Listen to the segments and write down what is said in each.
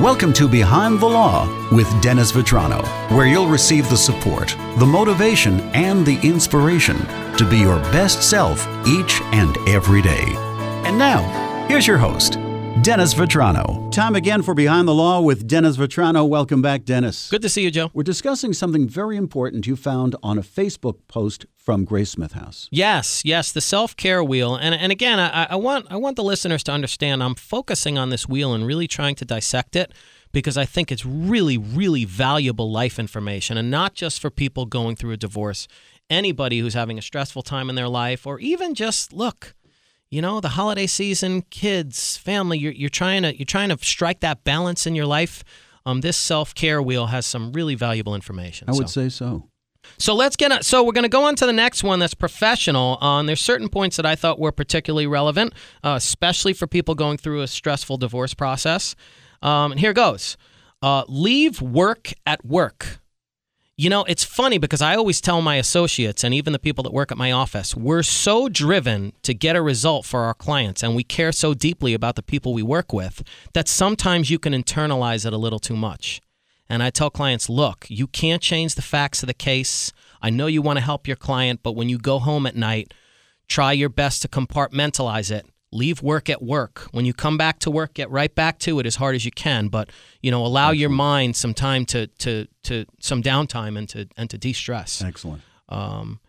Welcome to Behind the Law with Dennis Vitrano, where you'll receive the support, the motivation, and the inspiration to be your best self each and every day. And now, here's your host, Dennis Vitrano. Time again for Behind the Law with Dennis Vitrano. Welcome back, Dennis. Good to see you, Joe. We're discussing something very important you found on a Facebook post from Grace Smith House. Yes, yes, the self care wheel, and and again, I, I want I want the listeners to understand. I'm focusing on this wheel and really trying to dissect it because I think it's really, really valuable life information, and not just for people going through a divorce. Anybody who's having a stressful time in their life, or even just look, you know, the holiday season, kids, family. You're you're trying to you're trying to strike that balance in your life. Um, this self care wheel has some really valuable information. I would so. say so. So let's get on. So we're going to go on to the next one that's professional. And there's certain points that I thought were particularly relevant, uh, especially for people going through a stressful divorce process. Um, and here goes uh, leave work at work. You know, it's funny because I always tell my associates and even the people that work at my office, we're so driven to get a result for our clients and we care so deeply about the people we work with that sometimes you can internalize it a little too much. And I tell clients, look, you can't change the facts of the case. I know you want to help your client, but when you go home at night, try your best to compartmentalize it. Leave work at work. When you come back to work, get right back to it as hard as you can. But you know, allow your mind some time to to to some downtime and to and to de-stress. Excellent. Um,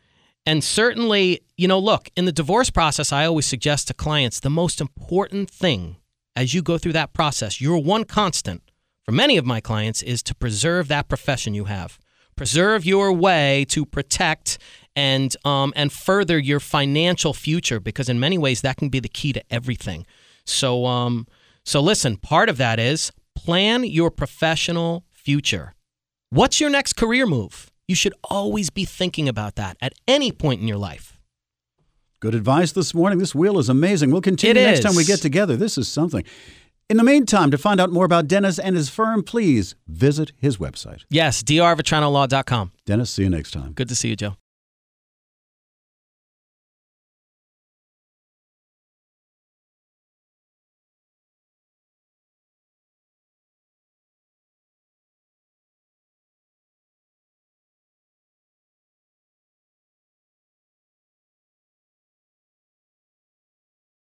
and certainly, you know, look, in the divorce process, I always suggest to clients the most important thing as you go through that process, your one constant for many of my clients is to preserve that profession you have. Preserve your way to protect and um, and further your financial future because in many ways that can be the key to everything. So um, so listen, part of that is plan your professional future. What's your next career move? You should always be thinking about that at any point in your life. Good advice this morning. This wheel is amazing. We'll continue It next time we get together. This is something. In the meantime, to find out more about Dennis and his firm, please visit his website. Yes, drvitranolaw.com. Dennis, see you next time. Good to see you, Joe.